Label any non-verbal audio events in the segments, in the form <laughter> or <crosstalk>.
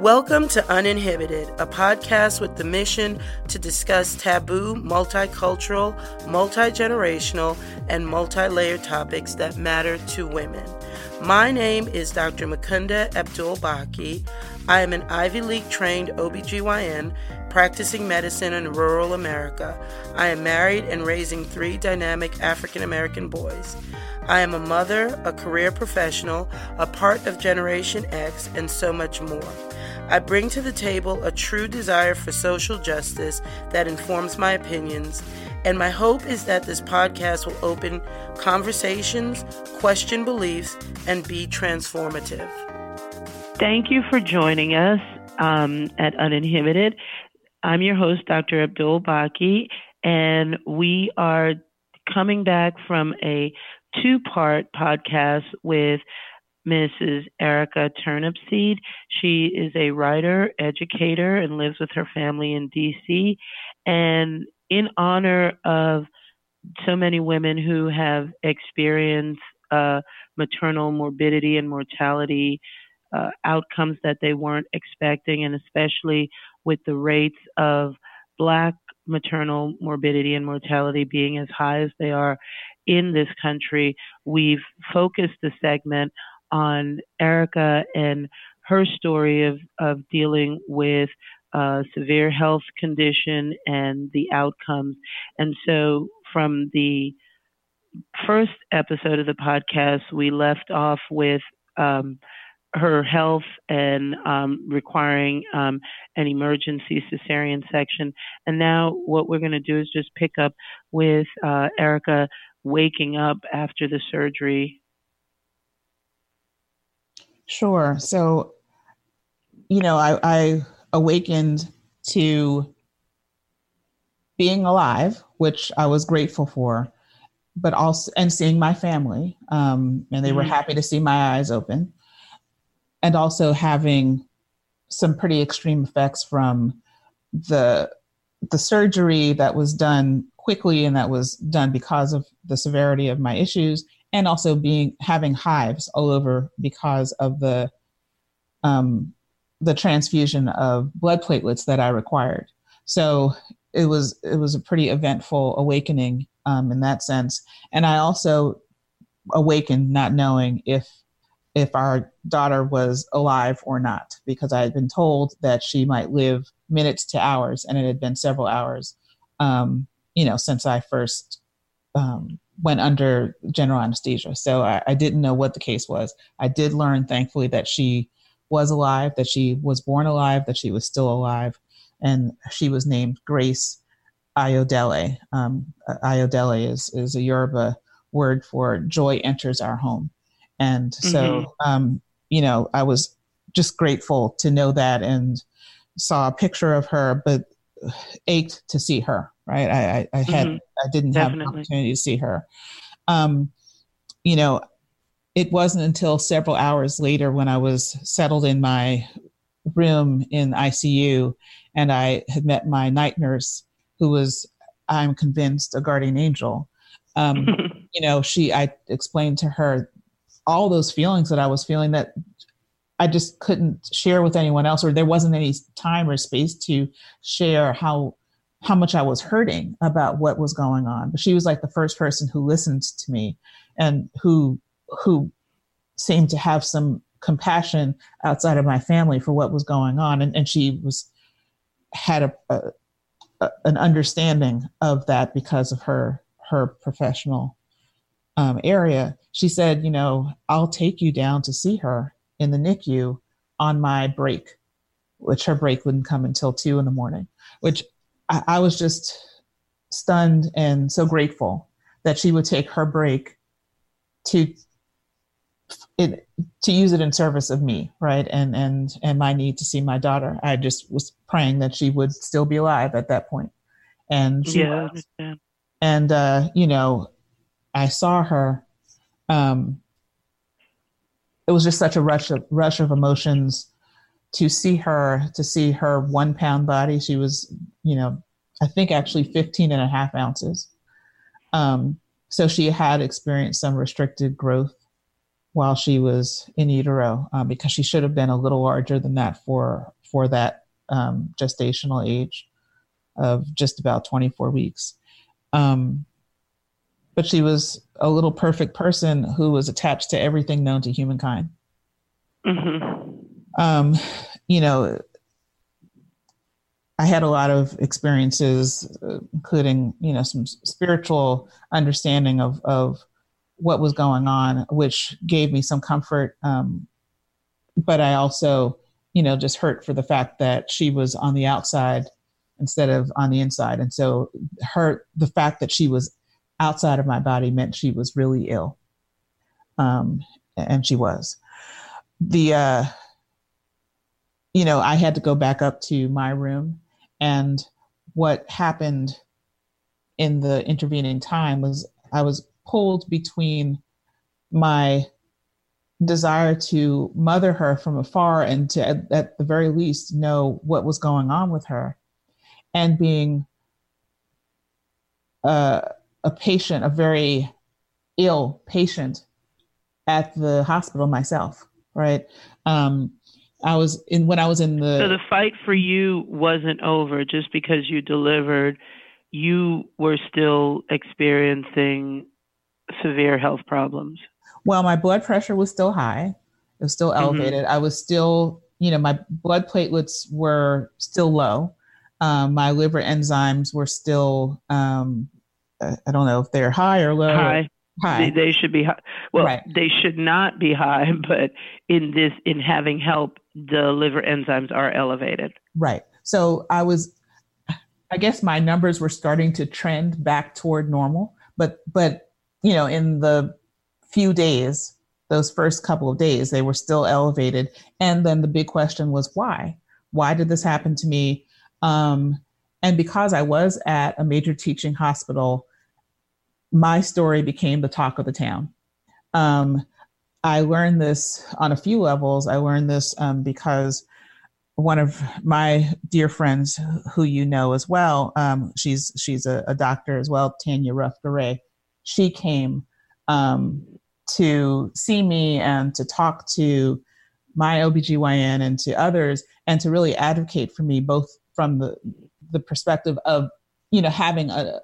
Welcome to Uninhibited, a podcast with the mission to discuss taboo, multicultural, multi generational, and multi layered topics that matter to women. My name is Dr. Mukunda Abdul Baki. I am an Ivy League trained OBGYN practicing medicine in rural America. I am married and raising three dynamic African American boys. I am a mother, a career professional, a part of Generation X, and so much more. I bring to the table a true desire for social justice that informs my opinions, and my hope is that this podcast will open conversations, question beliefs, and be transformative. Thank you for joining us um, at Uninhibited. I'm your host, Dr. Abdul Baki, and we are coming back from a two part podcast with Mrs. Erica Turnipseed. She is a writer, educator, and lives with her family in DC. And in honor of so many women who have experienced uh, maternal morbidity and mortality uh, outcomes that they weren't expecting, and especially with the rates of Black maternal morbidity and mortality being as high as they are in this country, we've focused the segment on Erica and her story of, of dealing with a severe health condition and the outcomes. And so from the first episode of the podcast, we left off with um, her health and um, requiring um, an emergency cesarean section. And now what we're going to do is just pick up with uh, Erica waking up after the surgery Sure. So, you know, I, I awakened to being alive, which I was grateful for, but also, and seeing my family. Um, and they mm-hmm. were happy to see my eyes open. And also having some pretty extreme effects from the the surgery that was done quickly and that was done because of the severity of my issues and also being having hives all over because of the um, the transfusion of blood platelets that I required. So it was it was a pretty eventful awakening um, in that sense, and I also awakened not knowing if if our daughter was alive or not because I had been told that she might live minutes to hours, and it had been several hours, um, you know, since I first um, went under general anesthesia. So I, I, didn't know what the case was. I did learn, thankfully, that she was alive, that she was born alive, that she was still alive, and she was named Grace Ayodele. Um, Ayodele is, is a Yoruba word for joy enters our home. And so, mm-hmm. um, you know, I was just grateful to know that and saw a picture of her, but ached to see her right? I, I, I had, mm-hmm. I didn't Definitely. have an opportunity to see her. Um, you know, it wasn't until several hours later when I was settled in my room in ICU and I had met my night nurse who was, I'm convinced, a guardian angel. Um, <laughs> you know, she, I explained to her all those feelings that I was feeling that I just couldn't share with anyone else, or there wasn't any time or space to share how how much I was hurting about what was going on. But she was like the first person who listened to me and who who seemed to have some compassion outside of my family for what was going on. And, and she was had a, a, an understanding of that because of her her professional um, area. She said, you know, I'll take you down to see her in the NICU on my break, which her break wouldn't come until two in the morning, which I, I was just stunned and so grateful that she would take her break to it to use it in service of me right and and and my need to see my daughter i just was praying that she would still be alive at that point and she yeah, was. and uh you know i saw her um it was just such a rush of rush of emotions to see her to see her one pound body she was you know i think actually 15 and a half ounces um, so she had experienced some restricted growth while she was in utero um, because she should have been a little larger than that for for that um, gestational age of just about 24 weeks. Um, but she was a little perfect person who was attached to everything known to humankind. Mm-hmm. Um, you know, I had a lot of experiences, including you know some spiritual understanding of of what was going on, which gave me some comfort. Um, but I also, you know, just hurt for the fact that she was on the outside instead of on the inside, and so her the fact that she was outside of my body meant she was really ill, um, and she was. The uh, you know, I had to go back up to my room, and what happened in the intervening time was I was pulled between my desire to mother her from afar and to, at, at the very least, know what was going on with her, and being uh, a patient, a very ill patient at the hospital myself, right? Um, I was in when I was in the. So the fight for you wasn't over just because you delivered. You were still experiencing severe health problems. Well, my blood pressure was still high. It was still mm-hmm. elevated. Mm-hmm. I was still, you know, my blood platelets were still low. Um, my liver enzymes were still, um, I don't know if they're high or low. High. High. They, they should be high. Well, right. they should not be high, <laughs> but in this, in having HELLP, the liver enzymes are elevated. Right. So I was, I guess my numbers were starting to trend back toward normal, but but you know, in the few days, those first couple of days, they were still elevated. And then the big question was why? Why did this happen to me? Um, and because I was at a major teaching hospital, my story became the talk of the town. Um, I learned this on a few levels. I learned this um, because one of my dear friends, who you know as well, um, she's she's a, a, doctor as well, Tanya Ruff Garay. She came um, to see me and to talk to my OBGYN and to others and to really advocate for me, both from the the perspective of you know having a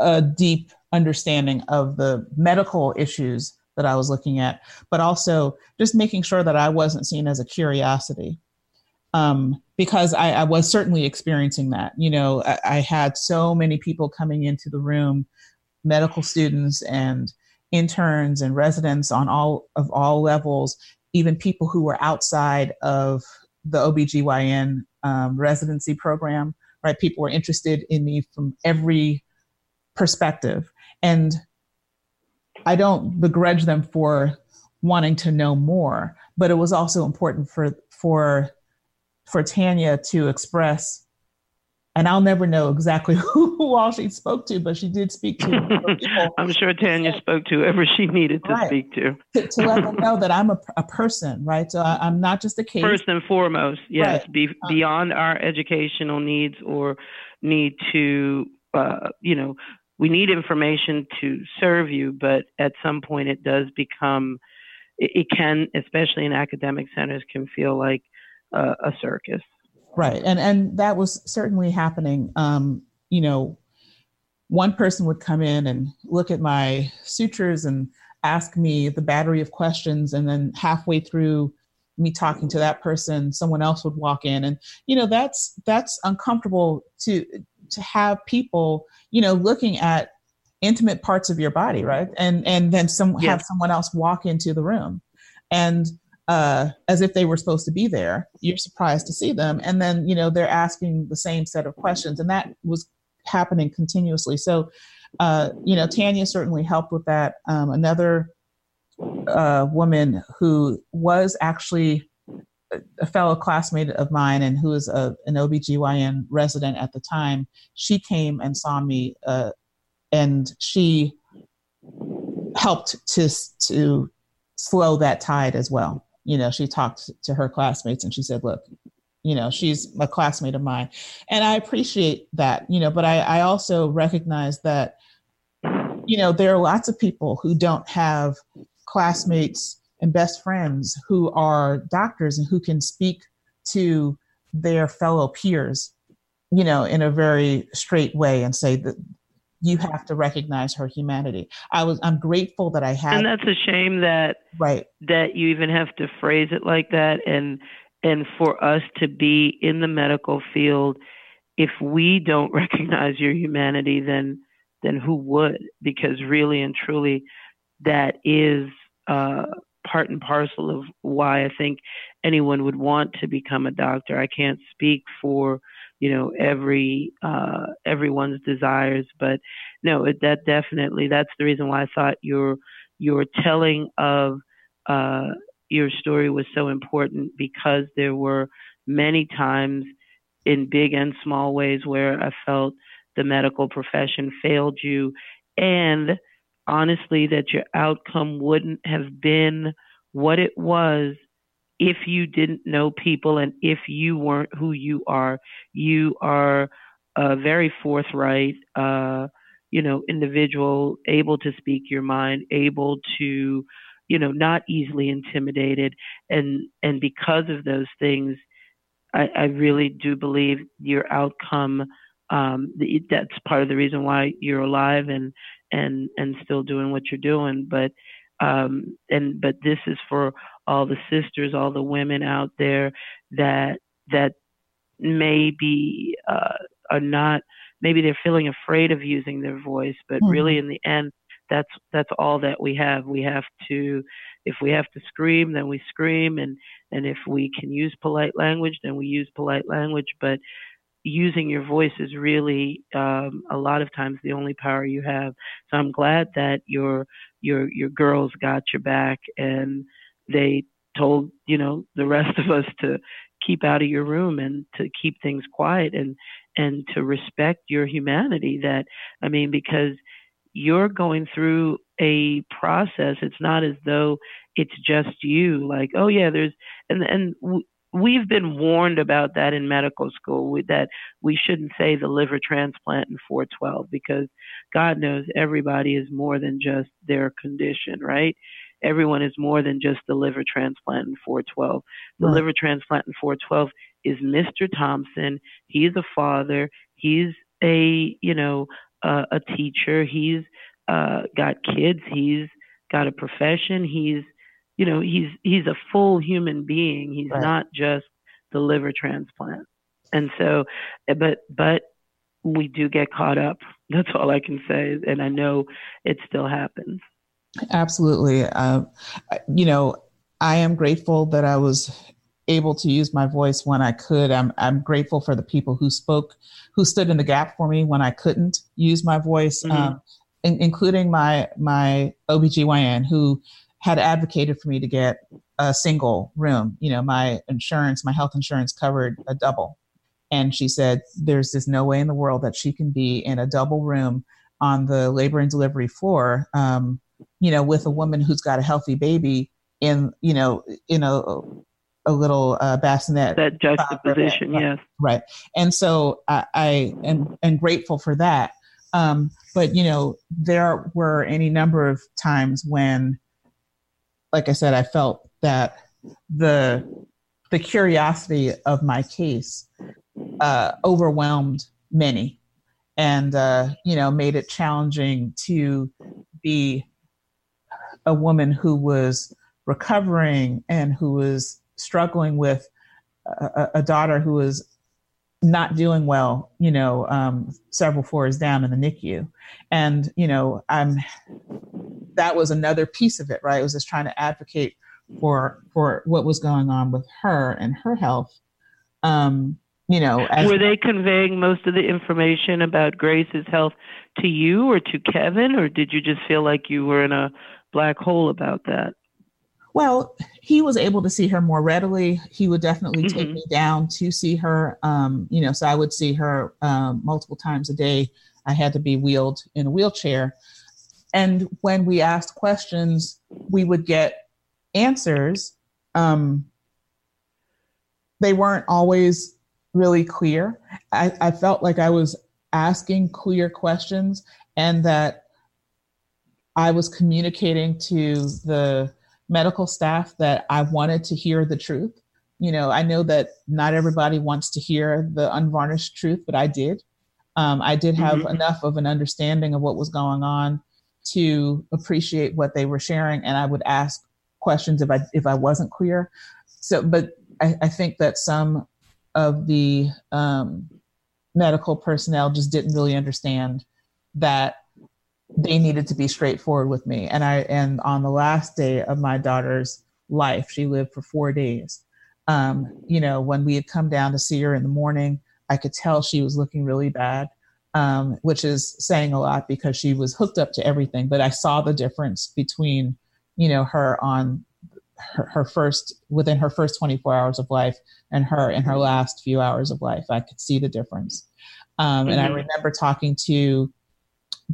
a deep understanding of the medical issues that I was looking at, but also just making sure that I wasn't seen as a curiosity. Um, because I, I, was certainly experiencing that. You know, I, I, had so many people coming into the room, medical students and interns and residents on all of all levels, even people who were outside of the OBGYN um, residency program, right? People were interested in me from every perspective. And I don't begrudge them for wanting to know more, but it was also important for for for Tanya to express and I'll never know exactly who, <laughs> who all she spoke to, but she did speak to <laughs> I'm sure Tanya spoke to whoever she needed to right. speak to. to. to. let them know <laughs> that I'm a, a person, right? So I, am not just a case. First and foremost, yes, right. be, um, beyond our educational needs or need to, uh, you know, we need information to serve you, but at some point it does become, it, can, especially in academic centers, can feel like uh, a circus. Right, and and that was certainly happening. Um, you know, one person would come in and look at my sutures and ask me the battery of questions, and then halfway through me talking to that person, someone else would walk in, and you know that's that's uncomfortable to to have people you know looking at intimate parts of your body right? And and then some yeah. have someone else walk into the room. And uh, as if they were supposed to be there you're surprised to see them. And then you know they're asking the same set of questions. And that was happening continuously. So uh, you know tanya certainly helped with that. Um, another uh, woman who was actually a fellow classmate of mine and who was a, an OBGYN resident at the time, she came and saw me uh, and she helped to, to slow that tide as well. You know, she talked to her classmates and she said, look, you know, she's a classmate of mine. And I appreciate that, you know, but I, I also recognize that, you know, there are lots of people who don't have classmates and best friends who are doctors and who can speak to their fellow peers, you know, in a very straight way and say that you have to recognize her humanity. I was I'm grateful that I had And that's a shame that right. that you even have to phrase it like that. And and for us to be in the medical field if we don't <laughs> recognize your humanity then then who would? Because really and truly that is uh, part and parcel of why I think anyone would want to become a doctor. I can't speak for you know every uh, everyone's desires, but no, it, that definitely that's the reason why I thought your your telling of uh, your story was so important because there were many times in big and small ways where I felt the medical profession failed you and honestly that your outcome wouldn't have been what it was if you didn't know people and if you weren't who you are. You are a very forthright, uh, you know, individual, able to speak your mind, able to, you know, not easily intimidated, and and because of those things, I, I really do believe your outcome. Um, that's part of the reason why you're alive and and and still doing what you're doing. But um, and but this is for all the sisters, all the women out there that that maybe uh, are not maybe they're feeling afraid of using their voice, but mm-hmm. really in the end, that's that's all that we have. We have to if we have to scream, then we scream, and and if we can use polite language, then we use polite language. But using your voice is really um, a lot of times the only power you have. So I'm glad that your your your girls got your back and they told you know the rest of us to keep out of your room and to keep things quiet and and to respect your humanity that i mean because you're going through a process it's not as though it's just you like oh yeah there's and and we've been warned about that in medical school that we shouldn't say the liver transplant in 412 because God knows everybody is more than just their condition, right? Everyone is more than just the liver transplant in 412. The right. liver transplant in 412 is Mr. Thompson. He's a father. He's a, you know, uh, a teacher. He's uh, got kids. He's got a profession. He's you know he's he's a full human being. He's right. not just the liver transplant. And so eh, but but we do get caught up. <laughs> That's all i can say. And i know it still happens. Absolutely. Uh, you know i am grateful that i was able to use my voice when i could. I'm i'm grateful for the people who spoke who stood in the gap for me when i couldn't use my voice mm-hmm. um, in, including my my obgyn who had advocated for me to get a single room. You know, my insurance, my health insurance covered a double. And she said, there's just no way in the world that she can be in a double room on the labor and delivery floor, um, you know, with a woman who's got a healthy baby in, you know, in a, a little uh, bassinet. That juxtaposition, yes. Right. And so I, I am, am grateful for that. Um, but, you know, there were any number of times when like I said, I felt that the the curiosity of my case uh, overwhelmed many, and uh, you know made it challenging to be a woman who was recovering and who was struggling with a, a daughter who was not doing well, you know, um, several floors down in the NICU. And, you know, I'm, that was another piece of it, right? It was just trying to advocate for, for what was going on with her and her health. Um, you know, as, were they conveying most of the information about Grace's health to you or to Kevin, or did you just feel like you were in a black hole about that? Well, he was able to see her more readily. He would definitely mm-hmm. take me down to see her. Um, you know, so I would see her um, multiple times a day. I had to be wheeled in a wheelchair. And when we asked questions, we would get answers. Um, they weren't always really clear. I, I felt like I was asking clear questions and that I was communicating to the medical staff that I wanted to hear the truth. You know, I know that not everybody wants to hear the unvarnished truth, but I did. Um, I did have mm-hmm. enough of an understanding of what was going on to appreciate what they were sharing, and I would ask questions if I if I wasn't clear. So, but I, I think that some of the um, medical personnel just didn't really understand that they needed to be straightforward with me. And I and on the last day of my daughter's life, she lived for four days. Um, you know, when we had come down to see her in the morning, I could tell she was looking really bad, um, which is saying a lot because she was hooked up to everything. But I saw the difference between, you know, her on her, her first within her first 24 hours of life and her in her last few hours of life. I could see the difference. Um, and mm-hmm. I remember talking to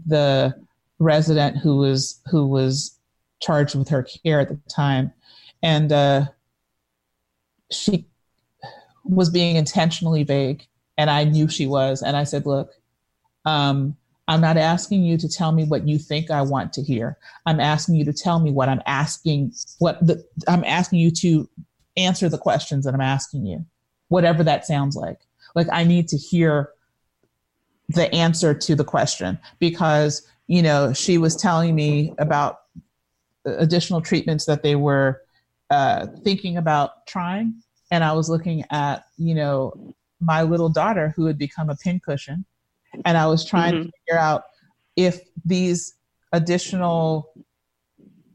the resident who was who was charged with her care at the time, and uh, she was being intentionally vague, and I knew she was. And I said, "Look, um, I'm not asking you to tell me what you think I want to hear. I'm asking you to tell me what I'm asking. What the, I'm asking you to answer the questions that I'm asking you, whatever that sounds like. Like I need to hear the answer to the question because you know she was telling me about additional treatments that they were uh, thinking about trying and i was looking at you know my little daughter who had become a pincushion and i was trying mm-hmm. to figure out if these additional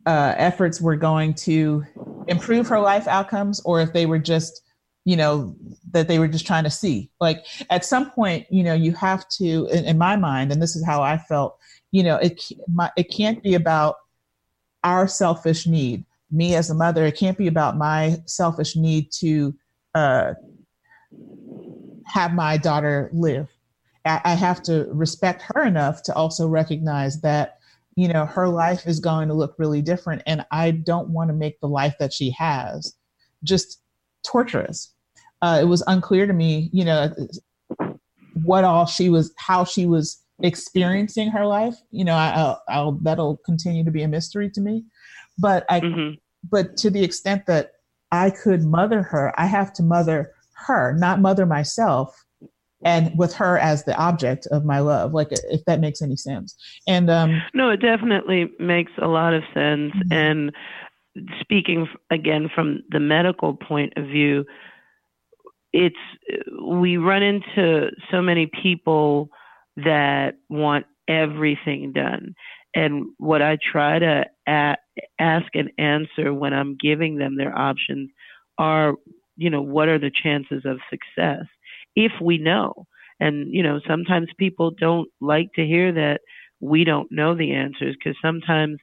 uh, efforts were going to improve her life outcomes or if they were just you know that they were just trying to see. Like at some point you know you have to in, in my mind and this is how i felt you know it my, it can't be about our selfish need me as a mother. It can't be about my selfish need to uh, have my daughter live I, have to respect her enough to also recognize that you know her life is going to look really different and i don't want to make the life that she has just torturous uh, it was unclear to me, you know, what all she was, how she was experiencing her life. You know, I, will I'll that'll continue to be a mystery to me. But I, mm-hmm. but to the extent that I could mother her, I have to mother her, not mother myself, and with her as the object of my love. Like, if that makes any sense. And um, no, it definitely makes a lot of sense. Mm-hmm. And speaking again from the medical point of view it's we run into so many people that want everything done and what i try to a- ask and answer when i'm giving them their options are you know what are the chances of success if we know and you know sometimes people don't like to hear that we don't know the answers because sometimes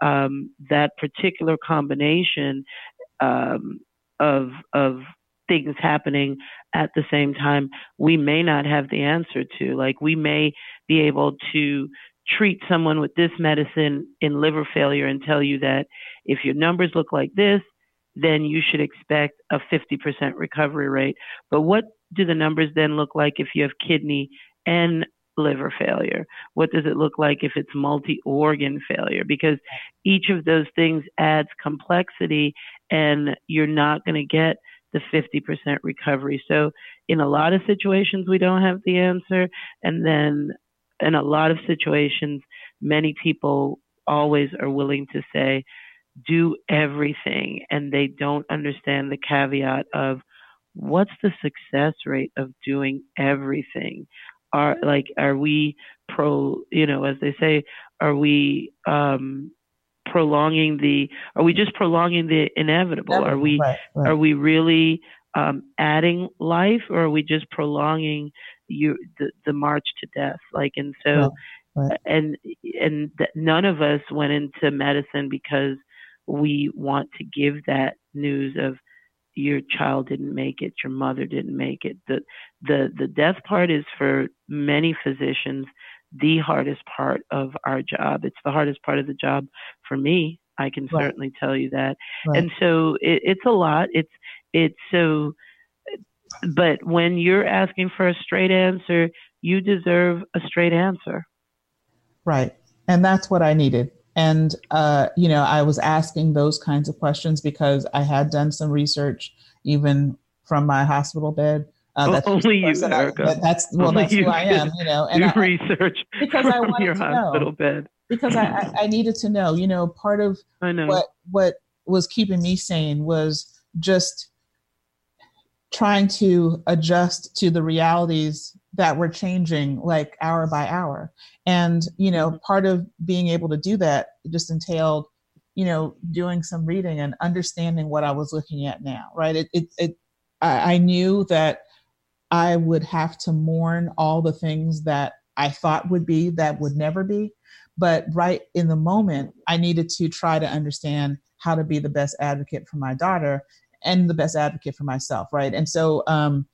um, that particular combination um, of of things happening at the same time we may not have the answer to. Like we may be able to treat someone with this medicine in liver failure and tell you that if your numbers look like this, then you should expect a 50% recovery rate. But what do the numbers then look like if you have kidney and liver failure? What does it look like if it's multi organ failure? Because each of those things adds complexity, and you're not going to get the 50% recovery. So, in a lot of situations, we don't have the answer. And then, in a lot of situations, many people always are willing to say, do everything. And they don't understand the caveat of what's the success rate of doing everything? Are like, are we pro, you know, as they say, are we, um, prolonging the are we just prolonging the inevitable are we right, right. are we really um, adding life or are we just prolonging you the, the march to death like and so right, and and th- none of us went into medicine because we want to give that news of your child didn't make it your mother didn't make it the the the death part is for many physicians the hardest part of our job. It's the hardest part of the job for me. I can right. certainly tell you that. Right. And so it, it's a lot. It's it's so. But when you're asking for a straight answer, you deserve a straight answer. Right, and that's what I needed. And, uh, you know, I was asking those kinds of questions because I had done some research even from my hospital bed. Uh, that's <laughs> only you, <laughs> Erica. I, that, that's well, only that's who I am, you know. And do I, research because I wanted your to hospital know, bed. because I, I needed to know. You know, part of <laughs> I know. what what was keeping me sane was just trying to adjust to the realities that were changing like hour by hour and you know mm-hmm. part of being able to do that just entailed you know doing some reading and understanding what i was looking at now right it, it, it I, I knew that i would have to mourn all the things that i thought would be that would never be but right in the moment i needed to try to understand how to be the best advocate for my daughter and the best advocate for myself right and so um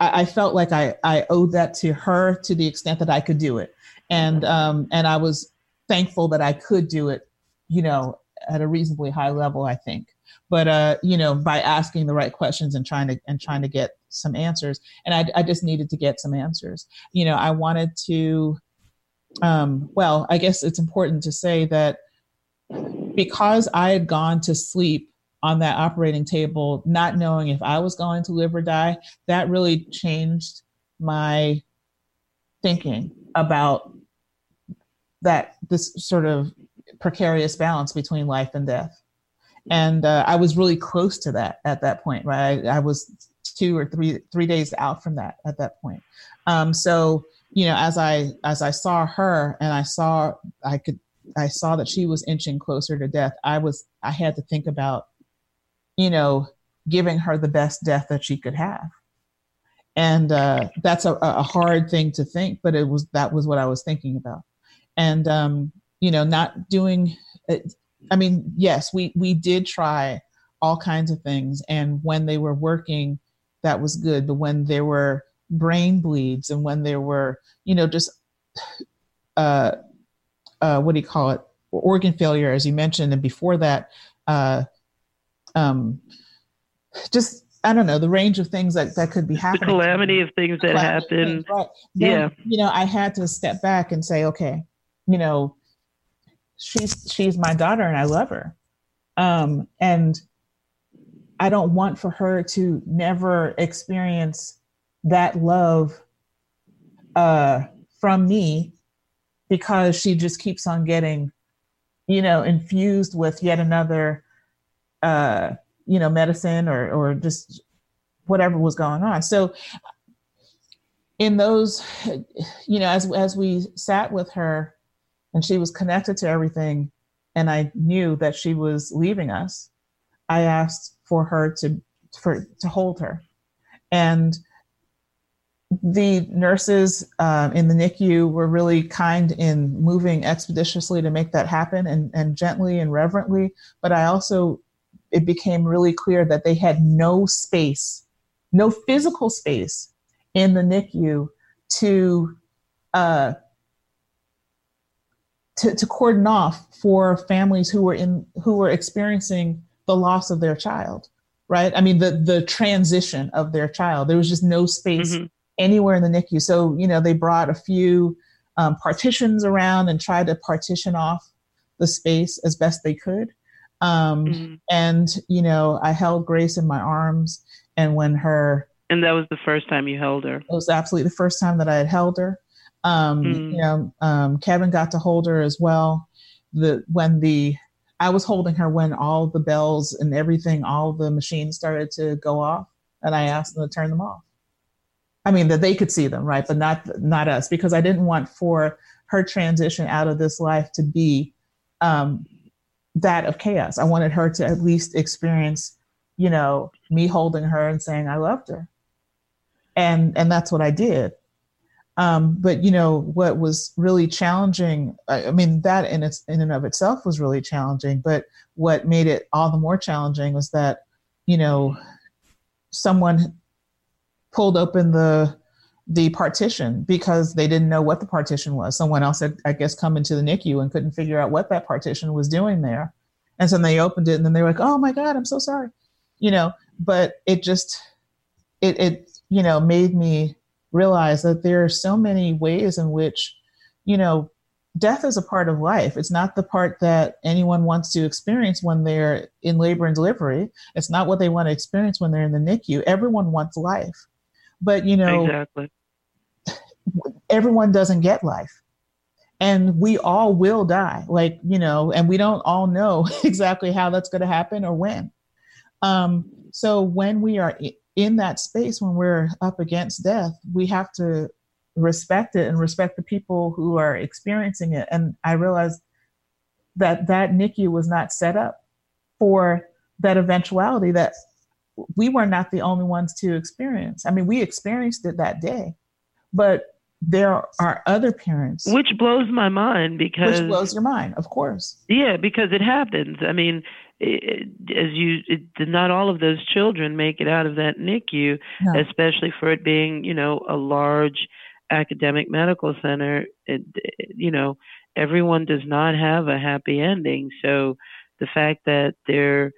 I, I felt like I, I owed that to her to the extent that I could do it. And, um, and I was thankful that I could do it, you know, at a reasonably high level, I think. But, uh, you know, by asking the right questions and trying to, and trying to get some answers. And I, I just needed to get some answers. You know, I wanted to, um, well, I guess it's important to say that because I had gone to sleep on that operating table, not knowing if I was going to live or die, that really changed my thinking about that this sort of precarious balance between life and death. And uh, I was really close to that at that point, right? I, I, was two or three three days out from that at that point. Um, so you know, as I as I saw her and I saw I could I saw that she was inching closer to death, I was I had to think about you know, giving her the best death that she could have. And uh, that's a, a hard thing to think, but it was that was what I was thinking about. And um, you know, not doing. It, I mean, yes, we we did try all kinds of things, and when they were working, that was good. But when there were brain bleeds, and when there were, you know, just <sighs> uh, uh, what do you call it, organ failure, as you mentioned, and before that, uh, um, just I don't know the range of things that that could be happening. The calamity of things that happen. Right. Then, yeah. You know, I had to step back and say, okay, you know, she's she's my daughter and I love her, um, and I don't want for her to never experience that love uh, from me because she just keeps on getting, you know, infused with yet another uh, you know, medicine or or just whatever was going on. So in those, you know, as as we sat with her and she was connected to everything, and I knew that she was leaving us, I asked for her to for to hold her, and the nurses uh, in the NICU were really kind in moving expeditiously to make that happen and, and gently and reverently. But I also it became really clear that they had no space, no physical space in the NICU to uh, to, to cordon off for families who were in who were experiencing the loss of their child right i mean the the transition of their child there was just no space mm-hmm. anywhere in the nicu so you know they brought a few um, partitions around and tried to partition off the space as best they could um, mm-hmm. And, you know, I held Grace in my arms. And when her. And that was the first time you held her? It was absolutely the first time that I had held her. Um, mm-hmm. You know, um, Kevin got to hold her as well. The when the I was holding her when all the bells and everything, all the machines started to go off, and I asked them to turn them off. I mean that they could see them, right, but not not us, because I didn't want for her transition out of this life to be um, that of chaos. I wanted her to at least experience, you know, me holding her and saying I loved her. And and that's what I did. Um, but you know what was really challenging. I, I mean, that in its in and of itself was really challenging. But what made it all the more challenging was that, you know, someone pulled open the the partition because they didn't know what the partition was. Someone else had, I guess, come into the NICU and couldn't figure out what that partition was doing there. And so they opened it and then they were like, oh my God, I'm so sorry. You know, but it just, it, it, you know, made me realize that there are so many ways in which, you know, death is a part of life. It's not the part that anyone wants to experience when they're in labor and delivery. It's not what they want to experience when they're in the NICU. Everyone wants life. But, you know, exactly. everyone doesn't get life. And we all will die. Like, you know, and we don't all know <laughs> exactly how that's going to happen or when. Um, so when we are in that space, when we're up against death, we have to respect it and respect the people who are experiencing it. And I realized that that NICU was not set up for that eventuality that we were not the only ones to experience. I mean, we experienced it that day, but there are other parents. Which blows my mind because. Which blows your mind, of course. Yeah, because it happens. I mean, it, as you, it, not all of those children make it out of that NICU, no. especially for it being, you know, a large academic medical center, it, you know, everyone does not have a happy ending. So the fact that they're,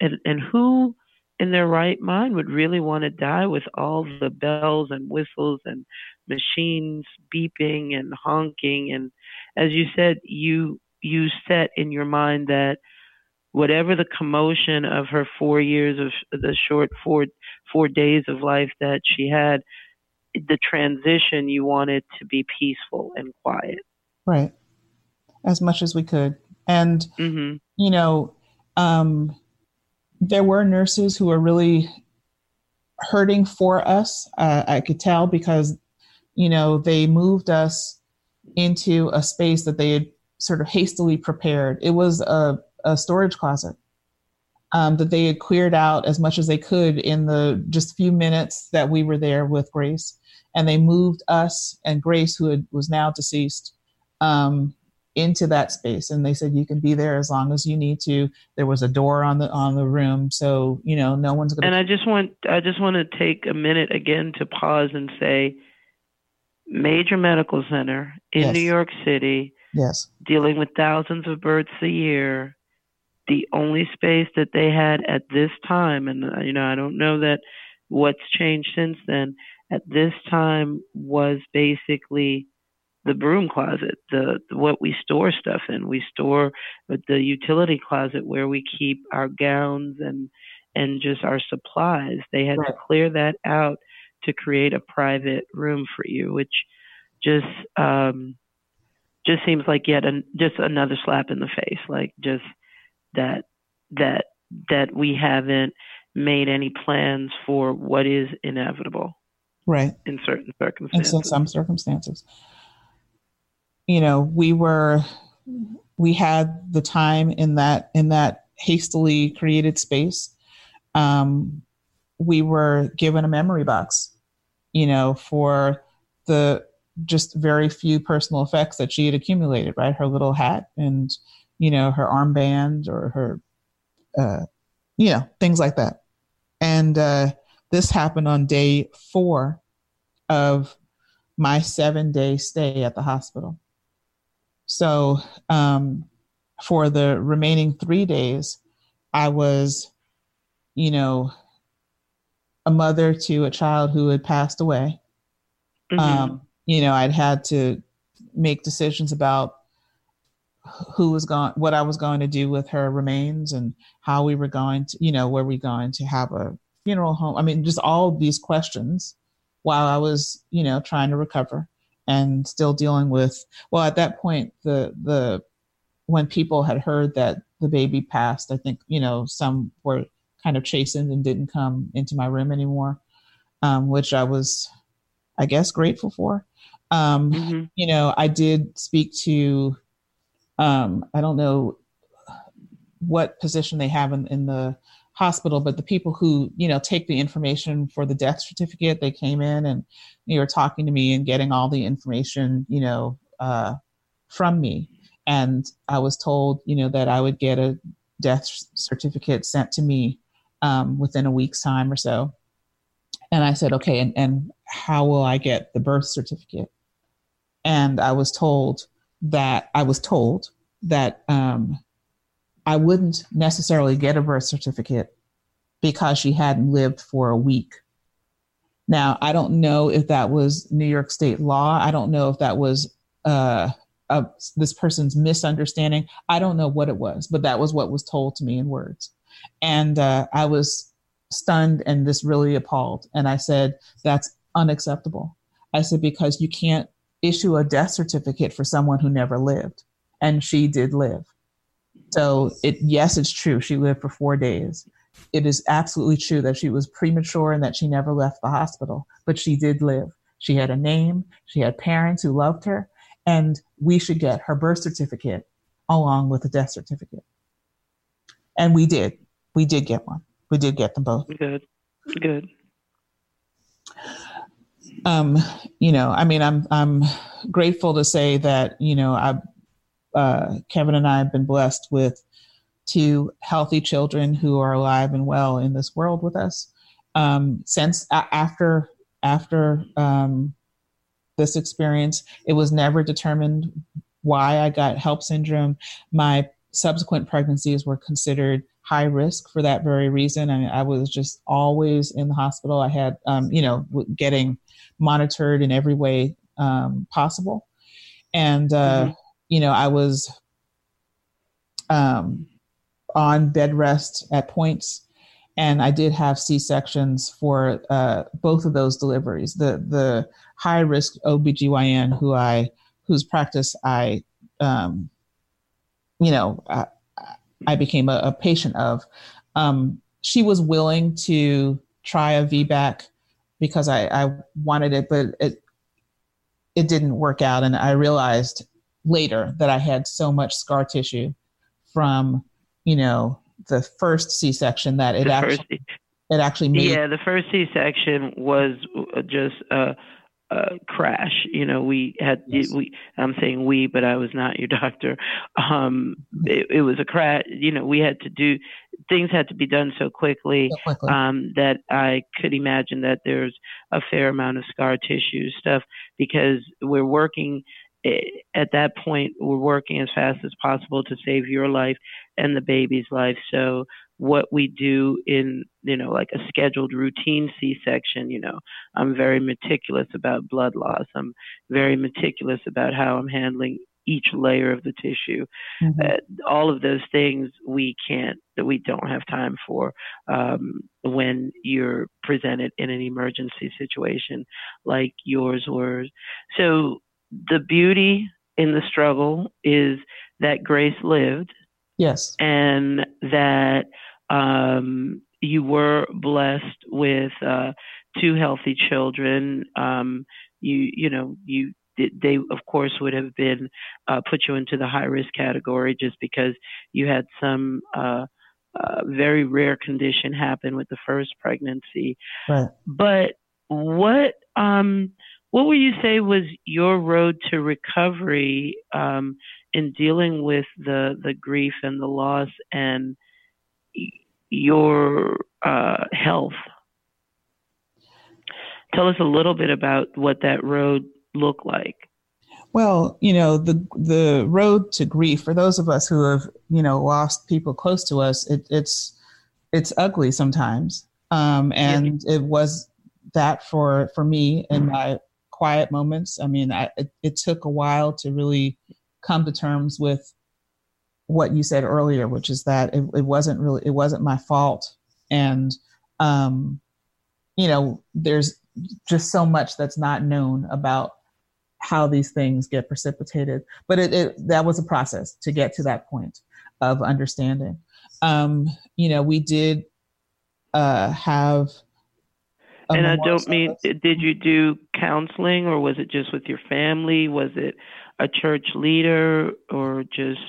and, and who in their right mind would really want to die with all the bells and whistles and machines beeping and honking and as you said you you set in your mind that whatever the commotion of her four years of the short four four days of life that she had the transition you wanted to be peaceful and quiet. Right. As much as we could. And, mm-hmm. you know, um, there were nurses who were really hurting for us. Uh, I could tell because, you know, they moved us into a space that they had sort of hastily prepared. It was a, a storage closet. Um, that they had cleared out as much as they could in the just few minutes that we were there with Grace and they moved us and Grace, who had, was now deceased, um, into that space. And they said you can be there as long as you need to. There was a door on the on the room, so you know no one's going. To And I just want I just want to take a minute again to pause and say, major medical center in yes. New York City. Yes. Dealing with thousands of births a year. The only space that they had at this time, and uh, you know, I don't know that what's changed since then, at this time was basically the broom closet, the, the, what we store stuff in. We store the utility closet where we keep our gowns and and just our supplies. They had right. to clear that out to create a private room for you, which just um, just seems like yet an, just another slap in the face. Like just that that that we haven't made any plans for what is inevitable. Right. In certain circumstances. in some circumstances. You know we were we had the time in that in that hastily created space. Um, we were given a memory box you know for the just very few personal effects that she had accumulated right her little hat and you know her armband or her uh, you know things like that and uh, this happened on day four of my seven day stay at the hospital. So um, for the remaining three days, I was, you know, a mother to a child who had passed away. Mm-hmm. Um, you know, I'd had to make decisions about who was going, what I was going to do with her remains and how we were going to, you know, were we going to have a funeral home? I mean, just all these questions while I was, you know, trying to recover and still dealing with, well, at that point, the, the, when people had heard that the baby passed, I think, you know, some were kind of chastened and didn't come into my room anymore, um, which I was, I guess, grateful for. Um, mm-hmm. You know, I did speak to, um, I don't know what position they have in, in the hospital, but the people who, you know, take the information for the death certificate, they came in and you were talking to me and getting all the information, you know, uh, from me. And I was told, you know, that I would get a death certificate sent to me um, within a week's time or so. And I said, okay, and, and how will I get the birth certificate? And I was told that I was told that um, I wouldn't necessarily get a birth certificate because she hadn't lived for a week. Now, I don't know if that was New York state law. I don't know if that was uh, uh, this person's misunderstanding. I don't know what it was, but that was what was told to me in words. And uh, I was stunned and this really appalled. And I said, that's unacceptable. I said, because you can't issue a death certificate for someone who never lived. And she did live. So it yes, it's true. She lived for four days. It is absolutely true that she was premature and that she never left the hospital, but she did live. She had a name, she had parents who loved her, and we should get her birth certificate along with the death certificate. And we did. We did get one. We did get them both. Good. Good. Um, you know, I mean, I'm I'm grateful to say that you know I, uh, Kevin and I have been blessed with two healthy children who are alive and well in this world with us. Um, since a- after after um, this experience, it was never determined why I got HELLP syndrome. My subsequent pregnancies were considered high risk for that very reason. I mean, I was just always in the hospital. I had, um, you know, getting monitored in every way um, possible. And, uh, mm-hmm. you know, I was um, on bed rest at points. And I did have C sections for uh, both of those deliveries. The the high risk OBGYN who I whose practice I um, you know I, I became a, a patient of. Um, she was willing to try a VBAC because I, I wanted it, but it it didn't work out, and I realized later that I had so much scar tissue from you know the first C-section that it the actually first, it actually made. Yeah, the first C-section was just a, a crash. You know, we had yes. we. I'm saying we, but I was not your <laughs> doctor. Um, it, it, was a crash. You know, we had to do things had to be done so quickly, so quickly. Um, that I could imagine that there's a fair amount of scar tissue stuff because we're working at that point, we're working as fast as possible to save your life and the baby's life. So what we do in, you know, like a scheduled routine C-section, you know, I'm very meticulous about blood loss. I'm very meticulous about how I'm handling each layer of the tissue. Mm-hmm. Uh, all of those things we can't, that we don't have time for um, when you're presented in an emergency situation like yours was. So the beauty in the struggle is that Grace lived. Yes. And that um, you were blessed with uh, two healthy children. Um, you, you know, you they of course would have been uh, put you into the high risk category just because you had some uh, uh, very rare condition happen with the first pregnancy. Right. But what um, what would you say was your road to recovery um, in dealing with the the grief and the loss and your uh, health? Tell us a little bit about what that road looked like. Well, you know, the the road to grief for those of us who have, you know, lost people close to us, it, it's it's ugly sometimes, um, and yeah. it was that for for me in my quiet moments. I mean, I, it, it took a while to really come to terms with what you said earlier, which is that it, it wasn't really, it wasn't my fault. And, um, you know, there's just so much that's not known about how these things get precipitated. But it, it that was a process to get to that point of understanding. Um, you know, we did uh, have and I don't mean, did you do counseling or was it just with your family? Was it a church leader or just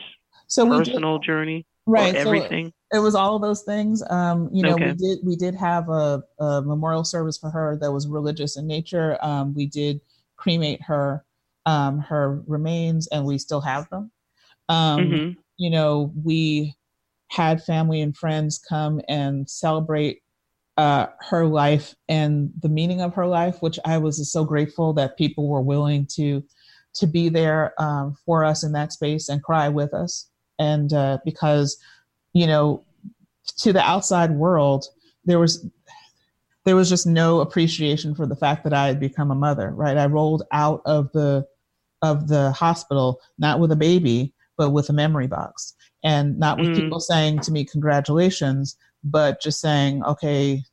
so personal did, journey? Right. everything. So it was all of those things. Um, you know, okay. we did we did have a, a, memorial service for her that was religious in nature. Um, we did cremate her um, her remains, and we still have them. Um, mm-hmm. You know, we had family and friends come and celebrate uh, her life and the meaning of her life, which I was so grateful that people were willing to to be there um, for us in that space and cry with us. And uh, because, you know, to the outside world, there was there was just no appreciation for the fact that I had become a mother. Right, I rolled out of the of the hospital, not with a baby, but with a memory box. And not with mm. people saying to me, congratulations, but just saying, okay,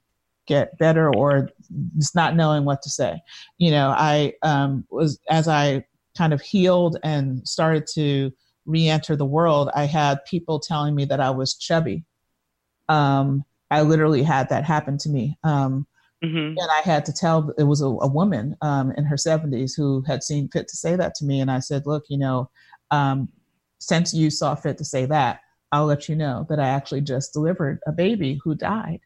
get better or just not knowing what to say. You know, I um, was, as I kind of healed and started to re enter the world, I had people telling me that I was chubby. Um, I literally had that happen to me. Um, Mm-hmm. And I had to tell it was a, a woman um, in her 70s who had seen fit to say that to me. And I said, Look, you know, um, since you saw fit to say that, I'll let you know that I actually just delivered a baby who died.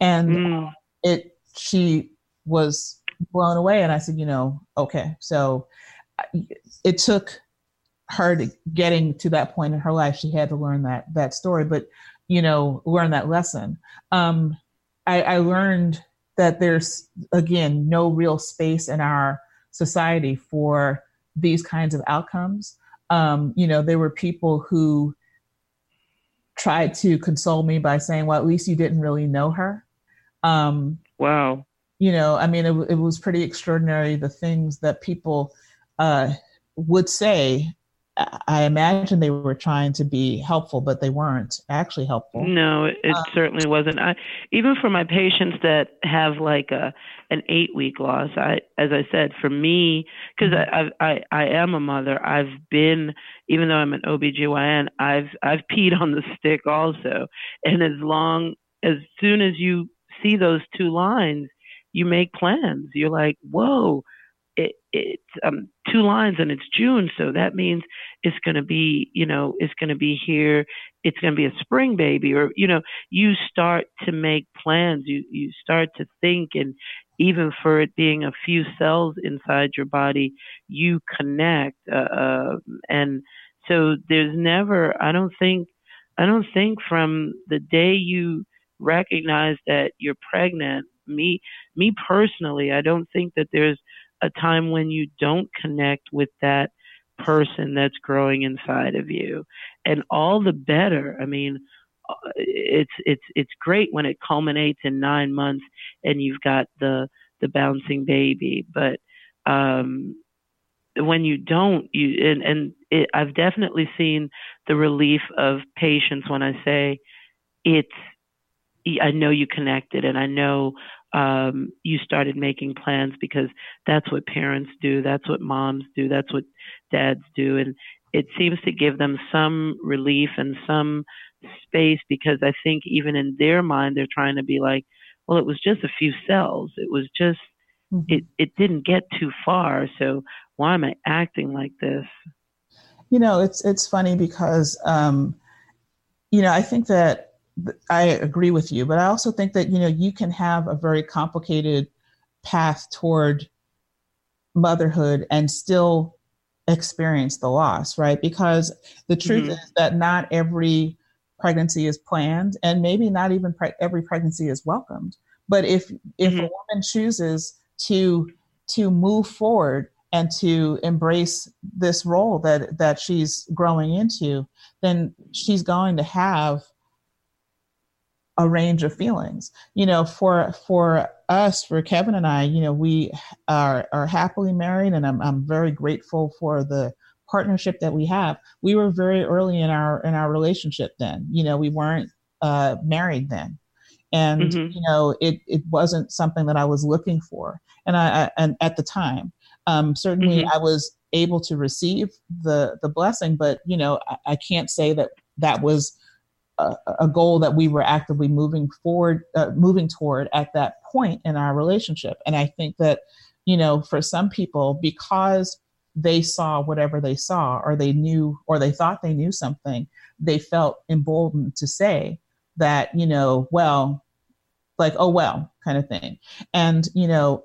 And mm. it, she was blown away. And I said, You know, okay. So it took her to getting to that point in her life. She had to learn that, that story, but, you know, learn that lesson. Um, I, I learned that there's again no real space in our society for these kinds of outcomes. Um, you know, there were people who tried to console me by saying, "Well, at least you didn't really know her." Um, wow. You know, I mean, it, it was pretty extraordinary the things that people uh, would say I imagine they were trying to be helpful, but they weren't actually helpful. No, it, um, certainly wasn't. I, even for my patients that have like a an eight week loss, I, as I said, for me, because. I, I I am a mother, I've been even though I'm an OBGYN, I've I've peed on the stick also, and as long as soon as you see those two lines, you make plans. You're like, whoa it's um, two lines and it's June, so that means it's going to be, you know, it's going to be here. It's going to be a spring baby, or you know, you start to make plans. You you start to think, and even for it being a few cells inside your body, you connect. Uh, uh, and so there's never, I don't think, I don't think from the day you recognize that you're pregnant. Me, me personally, I don't think that there's a time when you don't connect with that person that's growing inside of you. And all the better i mean uh, it's it's it's great when it culminates in 9 months and you've got the the bouncing baby. But um when you don't you and and it, I've definitely seen the relief of patients when I say it's I know you connected and I know um, you started making plans because that's what parents do, that's what moms do, that's what dads do, and it seems to give them some relief and some space because I think even in their mind they're trying to be like, well, it was just a few cells, it was just mm-hmm. it it didn't get too far, so why am I acting like this? You know, it's it's funny because um, you know I think that I agree with you, but I also think that you know you can have a very complicated path toward motherhood and still experience the loss, right? Because the truth mm-hmm. is that not every pregnancy is planned, and maybe not even pre- every pregnancy is welcomed. But if if mm-hmm. a woman chooses to to move forward and to embrace this role that that she's growing into, then she's going to have a range of feelings. You know, for for us, for Kevin and I, you know, we are are happily married, and I'm I'm very grateful for the partnership that we have. We were very early in our in our relationship then. You know, we weren't uh, married then, and mm-hmm. you know, it it wasn't something that I was looking for, and I, I and at the time, um, certainly mm-hmm. I was able to receive the the blessing, but you know, I, I can't say that that was a, goal that we were actively moving forward, uh, moving toward at that point in our relationship. And I think that, you know, for some people, because they saw whatever they saw, or they knew, or they thought they knew something, they felt emboldened to say that, you know, well, like, oh, well, kind of thing. And, you know,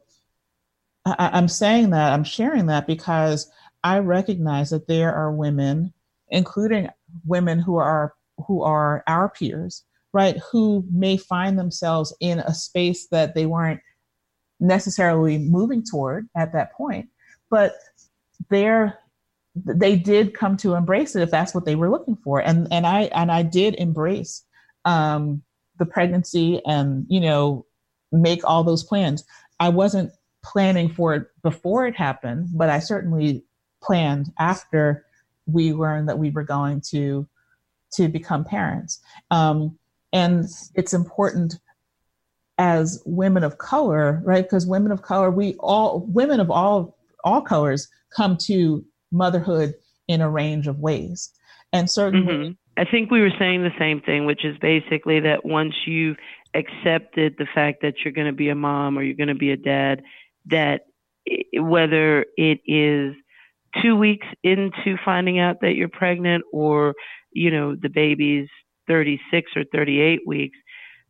I, I'm saying that, I'm sharing that because I recognize that there are women, including women who are who are our peers, right, who may find themselves in a space that they weren't necessarily moving toward at that point, but they're they did come to embrace it if that's what they were looking for, and and I and I did embrace um, the pregnancy and you know make all those plans. I wasn't planning for it before it happened, but I certainly planned after we learned that we were going to to become parents. Um, and it's important as women of color, right? Because women of color, we all women of all all colors come to motherhood in a range of ways. And certainly mm-hmm. I think we were saying the same thing, which is basically that once you've accepted the fact that you're going to be a mom or you're going to be a dad, that whether it is two weeks into finding out that you're pregnant or, you know, the baby's 36 or 38 weeks,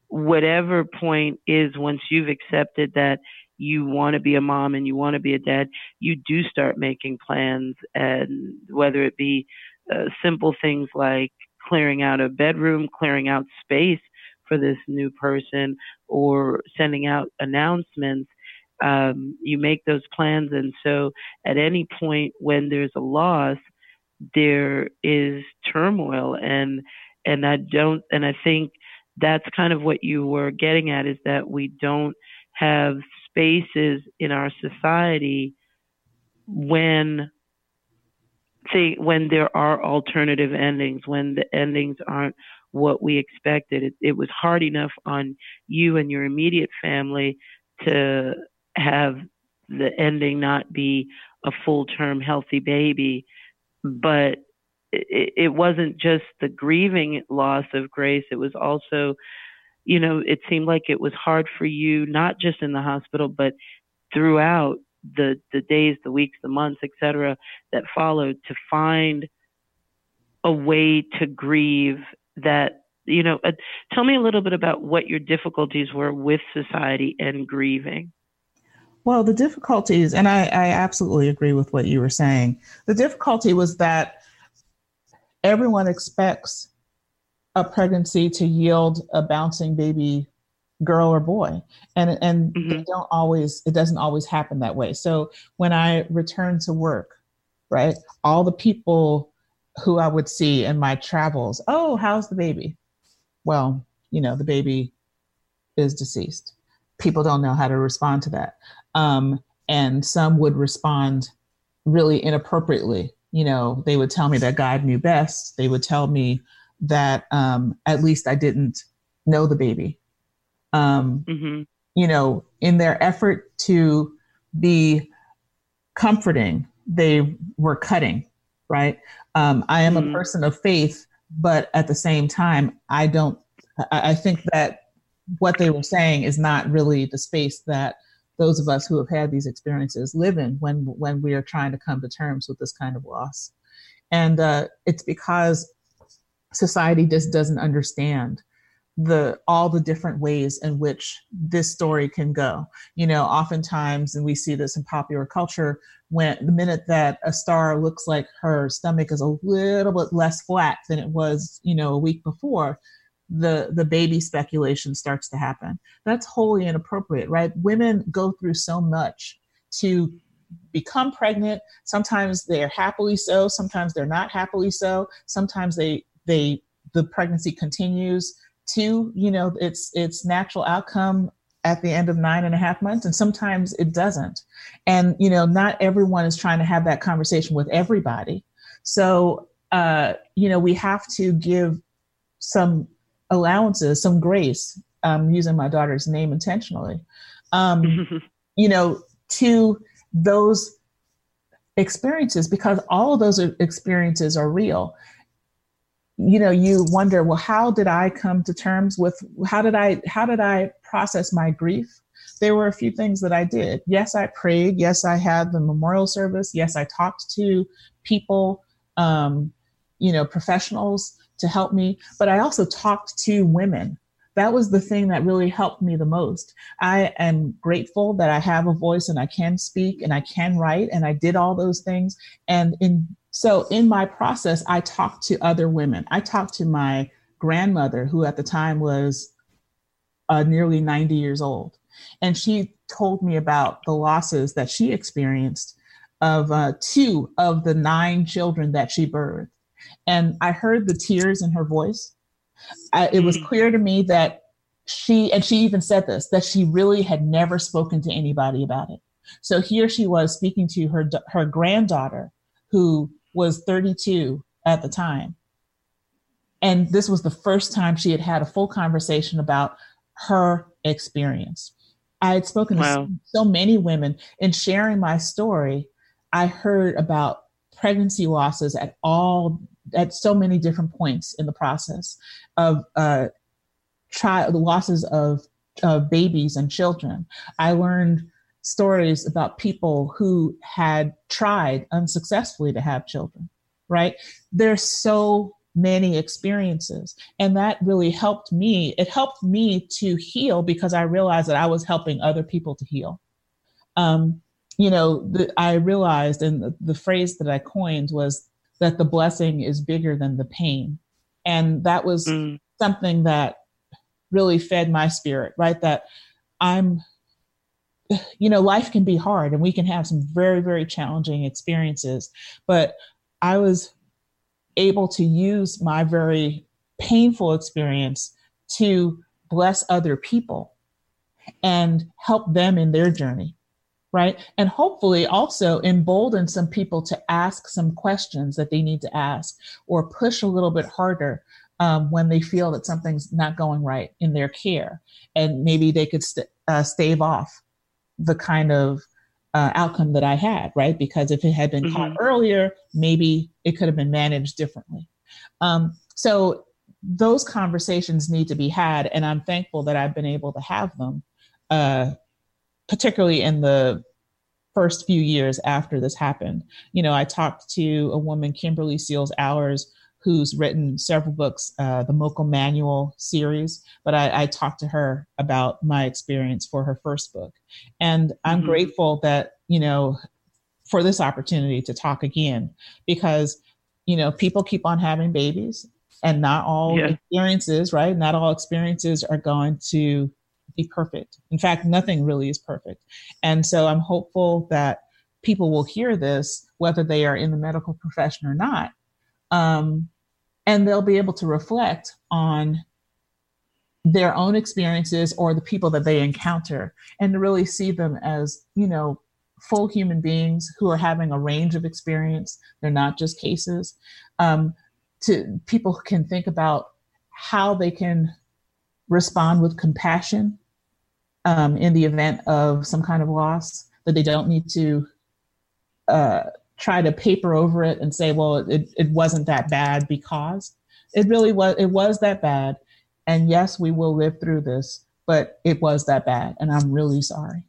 whatever point is once you've accepted that you want to be a mom and you want to be a dad, you do start making plans and whether it be uh, simple things like clearing out a bedroom, clearing out space for this new person, or sending out announcements. Um, you make those plans, and so at any point when there's a loss, there is turmoil, and and I don't, and I think that's kind of what you were getting at is that we don't have spaces in our society when say when there are alternative endings, when the endings aren't what we expected. It, it was hard enough on you and your immediate family to have the ending not be a full term healthy baby, but it, it wasn't just the grieving loss of Grace. It was also, you know, it seemed like it was hard for you, not just in the hospital, but throughout the the days, the weeks, the months, etc., that followed to find a way to grieve that you know uh, tell me a little bit about what your difficulties were with society and grieving well the difficulties and I, I absolutely agree with what you were saying the difficulty was that everyone expects a pregnancy to yield a bouncing baby girl or boy. And and mm-hmm. don't always it doesn't always happen that way. So when i return to work right all the people who i would see in my travels oh how's the baby? Well you know the baby is deceased. People don't know how to respond to that um, and some would respond really inappropriately you know they would tell me that god knew best they would tell me that um, at least i didn't know the baby um, mm-hmm. you know, in their effort to be comforting, they were cutting, right? Um, I am mm-hmm. a person of faith, but at the same time, I don't, I, I think that what they were saying is not really the space that those of us who have had these experiences live in when when we are trying to come to terms with this kind of loss. And uh, it's because society just doesn't understand the all the different ways in which this story can go. You know oftentimes and we see this in popular culture when the minute that a star looks like her stomach is a little bit less flat than it was you know a week before the the baby speculation starts to happen. That's wholly inappropriate right? Women go through so much to become pregnant. Sometimes they're happily so sometimes they're not happily so. Sometimes they they the pregnancy continues to you know its its natural outcome at the end of nine and a half months and sometimes it doesn't. And you know not everyone is trying to have that conversation with everybody. So uh, you know we have to give some allowances some grace um, using my daughter's name intentionally um, <laughs> you know to those experiences because all of those experiences are real. You know you wonder well how did i come to terms with how did i how did i process my grief? There were a few things that i did. Yes i prayed. Yes i had the memorial service. Yes i talked to people um, you know professionals to help me but i also talked to women that was the thing that really helped me the most i am grateful that i have a voice and i can speak and i can write and i did all those things and in so in my process, I talked to other women. I talked to my grandmother, who at the time was uh, nearly 90 years old. And she told me about the losses that she experienced of uh, two of the nine children that she birthed. And I heard the tears in her voice. I, it was mm. clear to me that she, and she even said this, that she really had never spoken to anybody about it. So here she was speaking to her, her granddaughter who was 32 at the time. And this was the first time she had had a full conversation about her experience. I had spoken wow. to so many women in sharing my story. I heard about pregnancy losses at all at so many different points in the process of uh, the losses of of babies and children. I learned stories about people who had tried unsuccessfully to have children. Right? There's so many experiences. And that really helped me. It helped me to heal because I realized that I was helping other people to heal. Um, you know, the, I realized, and the, the phrase that I coined was that the blessing is bigger than the pain. And that was mm. something that really fed my spirit, right? That I'm, you know, life can be hard and we can have some very, very challenging experiences. But I was able to use my very painful experience to bless other people and help them in their journey right and hopefully also embolden some people to ask some questions that they need to ask or push a little bit harder um, when they feel that something's not going right in their care and maybe they could st- uh, stave off the kind of uh, outcome that I had, right? Because if it had been mm-hmm. caught earlier, maybe it could have been managed differently. Um, so those conversations need to be had, and I'm thankful that I've been able to have them, uh, particularly in the first few years after this happened. You know, I talked to a woman, Kimberly Seals Allers, who's written several books, uh, the Mocha Manual series, but I, I, talked to her about my experience for her first book. And I'm mm-hmm. grateful that, you know, for this opportunity to talk again because, you know, people keep on having babies and not all yeah. experiences, right? Not all experiences are going to be perfect. In fact, nothing really is perfect. And so I'm hopeful that people will hear this, whether they are in the medical profession or not, um, and they'll be able to reflect on their own experiences or the people that they encounter and to really see them as you know full human beings who are having a range of experience they're not just cases um, to people can think about how they can respond with compassion um, in the event of some kind of loss that they don't need to uh, try to paper over it and say, well, it, it wasn't that bad because it really was, it was that bad. And yes, we will live through this, but it was that bad. And I'm really sorry.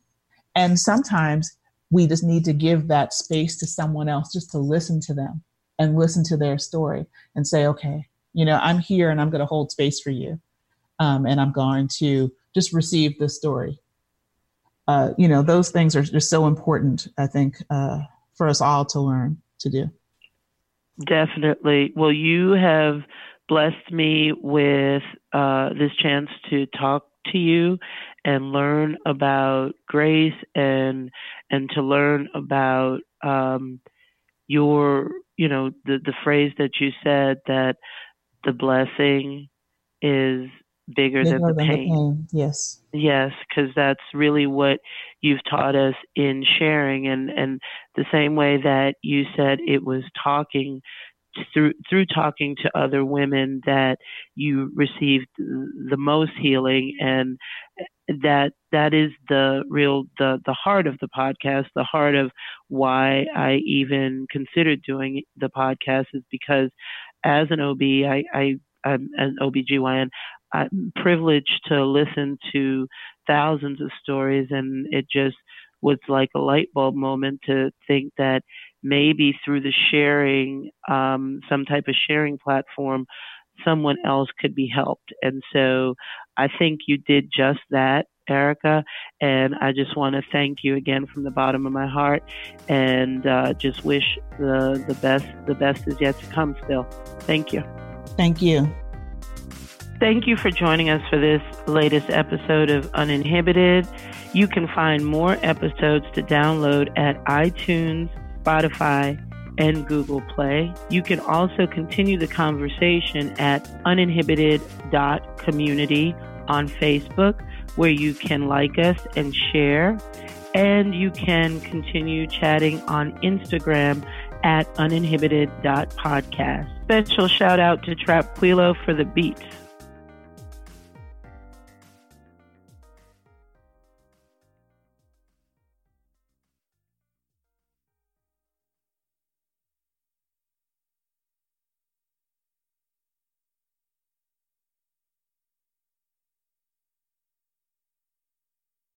And sometimes we just need to give that space to someone else just to listen to them and listen to their story and say, okay, you know, I'm here and I'm going to hold space for you. Um, and I'm going to just receive this story. Uh, you know, those things are just so important, I think, uh, for us all to learn to do. Definitely. Well, you have blessed me with uh, this chance to talk to you and learn about grace and and to learn about um, your you know the the phrase that you said that the blessing is bigger, bigger than, the, than pain. the pain. Yes. Yes, because that's really what you've taught us in sharing, and and the same way that you said it was talking through through talking to other women that you received the most healing and that that is the real the the heart of the podcast the heart of why I even considered doing the podcast is because as an OB I, I I'm an OBGYN I'm privileged to listen to thousands of stories, and it just was like a light bulb moment to think that maybe through the sharing, um, some type of sharing platform, someone else could be helped. And so I think you did just that, Erica. And I just want to thank you again from the bottom of my heart, and uh, just wish the the best. The best is yet to come. Still, thank you. Thank you. Thank you for joining us for this latest episode of Uninhibited. You can find more episodes to download at iTunes, Spotify, and Google Play. You can also continue the conversation at uninhibited.community on Facebook, where you can like us and share. And you can continue chatting on Instagram at uninhibited.podcast. Special shout out to Trap Quilo for the beats.